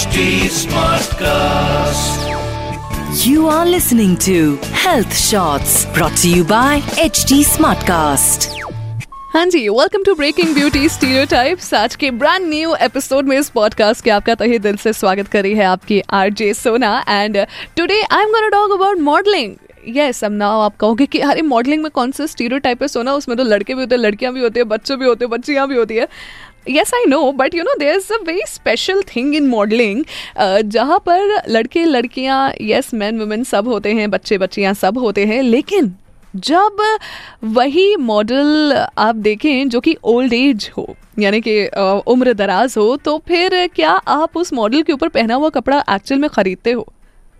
HD Smartcast. You are listening to Health Shots brought to you by HT Smartcast. हाँ जी welcome to breaking beauty stereotypes आज के brand new episode में इस podcast के आपका तहे दिल से स्वागत करी है आपकी RJ Sona and today I am gonna talk about modelling yes अब नाउ आप कहोगे कि अरे मॉडलिंग में कौन सा स्टीरियोटाइप है सोना उसमें तो लड़के भी होते हैं लड़कियाँ भी होती है बच्चे भी होते हैं बच्चियाँ भी होती है। Yes I know but you know there is a very special thing in modelling जहाँ पर लड़के लड़कियाँ यस मैन वुमेन सब होते हैं, बच्चे बच्चियाँ सब होते हैं, लेकिन जब वही मॉडल आप देखें जो कि ओल्ड एज हो, यानी कि उम्र दराज हो तो फिर क्या आप उस मॉडल के ऊपर पहना हुआ कपड़ा एक्चुअल में ख़रीदते हो?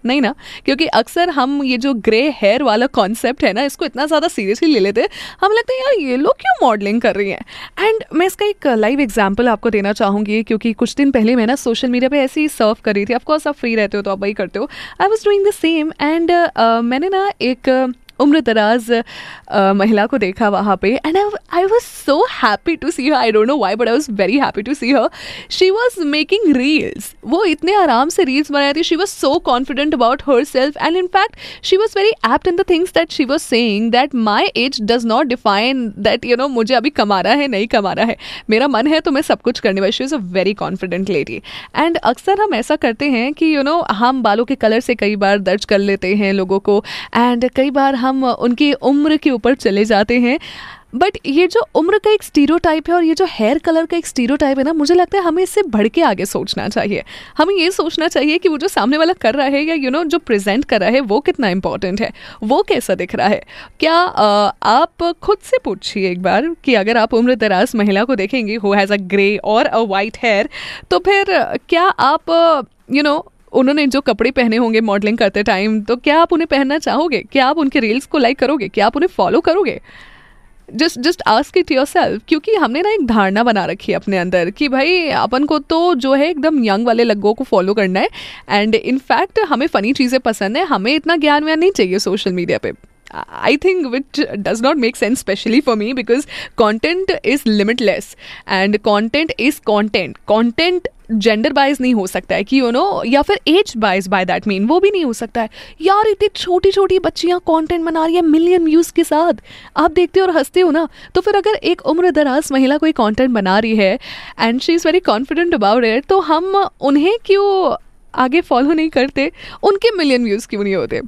नहीं ना क्योंकि अक्सर हम ये जो ग्रे हेयर वाला कॉन्सेप्ट है ना इसको इतना ज़्यादा सीरियसली ले लेते हम लगते हैं यार ये लोग क्यों मॉडलिंग कर रही हैं? एंड मैं इसका एक लाइव एग्ज़ाम्पल आपको देना चाहूँगी क्योंकि कुछ दिन पहले मैं ना सोशल मीडिया पर ऐसे ही सर्व कर रही थी। ऑफकोर्स आप फ्री रहते हो तो आप वही करते हो। I was doing the same and मैंने ना एक अ, उम्र दराज महिला को देखा वहाँ पे। And I was so happy to see her I don't know why but I was very happy to see her she was making reels वो इतने आराम से रील्स बना रही थी। She was so confident about herself and in fact she was very apt in the things that she was saying that my age does not define that you know मुझे अभी कमाना है नहीं कमाना है। मेरा मन है तो मैं सब कुछ करने वाली। She is a very confident lady and अक्सर हम ऐसा करते हैं कि यू you नो know, हम बालों के कलर से कई बार दर्ज कर लेते हैं लोगों को। एंड कई बार हम उनकी उम्र के ऊपर चले जाते हैं। बट ये जो उम्र का एक स्टीरियोटाइप है और ये जो हेयर कलर का एक स्टीरियोटाइप है ना मुझे लगता है हमें इससे बढ़ के आगे सोचना चाहिए। हमें ये सोचना चाहिए कि वो जो सामने वाला कर रहा है या यू you नो know, जो प्रेजेंट कर रहा है वो कितना इंपॉर्टेंट है? वो कैसा दिख रहा है? क्या अ, आप खुद से पूछिए एक बार कि अगर आप उम्र दराज महिला को देखेंगे हु हैज़ अ ग्रे और अ वाइट हेयर तो फिर क्या आप यू नो उन्होंने जो कपड़े पहने होंगे मॉडलिंग करते टाइम तो क्या आप उन्हें पहनना चाहोगे? क्या आप उनके रील्स को लाइक करोगे? क्या आप उन्हें फॉलो करोगे? Just just ask it yourself क्योंकि हमने ना एक धारणा बना रखी है अपने अंदर कि भाई, अपन को तो जो है एकदम यंग वाले लोगों को फॉलो करना है एंड इनफैक्ट हमें फ़नी चीज़ें पसंद है, हमें इतना ज्ञान व्यान नहीं चाहिए सोशल मीडिया पे। I think which does not make sense, especially for me, because content is limitless and content is content. Content gender bias नहीं हो सकता है कि यू नो या फिर age bias by that mean वो भी नहीं हो सकता है। यार इतनी छोटी छोटी बच्चियाँ कंटेंट बना रही है मिलियन व्यूज़ के साथ। आप देखते हो और हँसते हो ना तो फिर अगर एक उम्र दराज महिला कोई कंटेंट बना रही है and she is very confident about it तो हम उन्हें क्यों आगे फॉलो नहीं करते? उनके मिलियन व्यूज़ क्यों नहीं होते?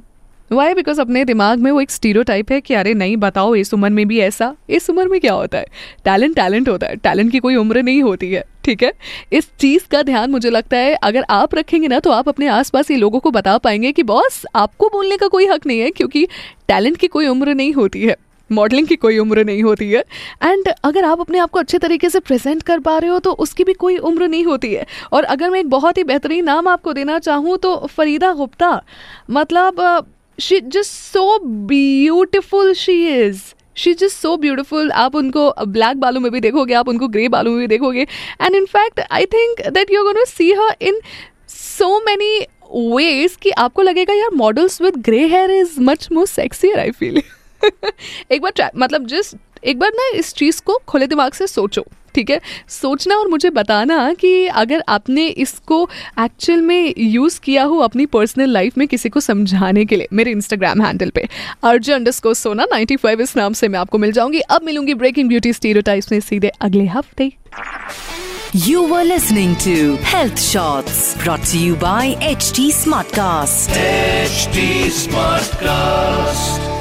वाई बिकॉज़ अपने दिमाग में वो एक स्टीरो टाइप है कि अरे नहीं, बताओ, इस उम्र में भी ऐसा। इस उम्र में क्या होता है? टैलेंट टैलेंट होता है। टैलेंट की कोई उम्र नहीं होती है, ठीक है? इस चीज़ का ध्यान मुझे लगता है, अगर आप रखेंगे ना तो आप अपने आसपास ये लोगों को बता पाएँगे कि, बॉस, आपको बोलने का कोई हक नहीं है, क्योंकि टैलेंट की कोई उम्र नहीं होती है। मॉडलिंग की कोई उम्र नहीं होती है। एंड अगर आप अपने आप को अच्छे तरीके से प्रेजेंट कर पा रहे हो तो उसकी भी कोई उम्र नहीं होती है। और अगर मैं एक बहुत ही बेहतरीन नाम आपको देना चाहूँ तो फरीदा गुप्ता। मतलब she just so beautiful she is she just so beautiful आप उनको ब्लैक बालों में भी देखोगे, आप उनको ग्रे बालों में भी देखोगे. And in fact I think that you gonna see her in so many ways कि आपको लगेगा, यार models with grey hair is much more sexier I feel एक बार मतलब जस्ट एक बार ना इस चीज़ को खुले दिमाग से सोचो ठीक है सोचना और मुझे बताना कि अगर आपने इसको एक्चुअल में यूज़ किया हो अपनी पर्सनल लाइफ में किसी को समझाने के लिए मेरे इंस्टाग्राम हैंडल पे अर्जु अंडरस्कोर सोना 95 इस नाम से मैं आपको मिल जाऊँगी अब मिलूँगी ब्रेकिंग ब्यूटी स्टीरियोटाइप्स में सीधे अगले हफ़्ते You were listening to Health Shots brought to you by HT Smartcast. Smartcast.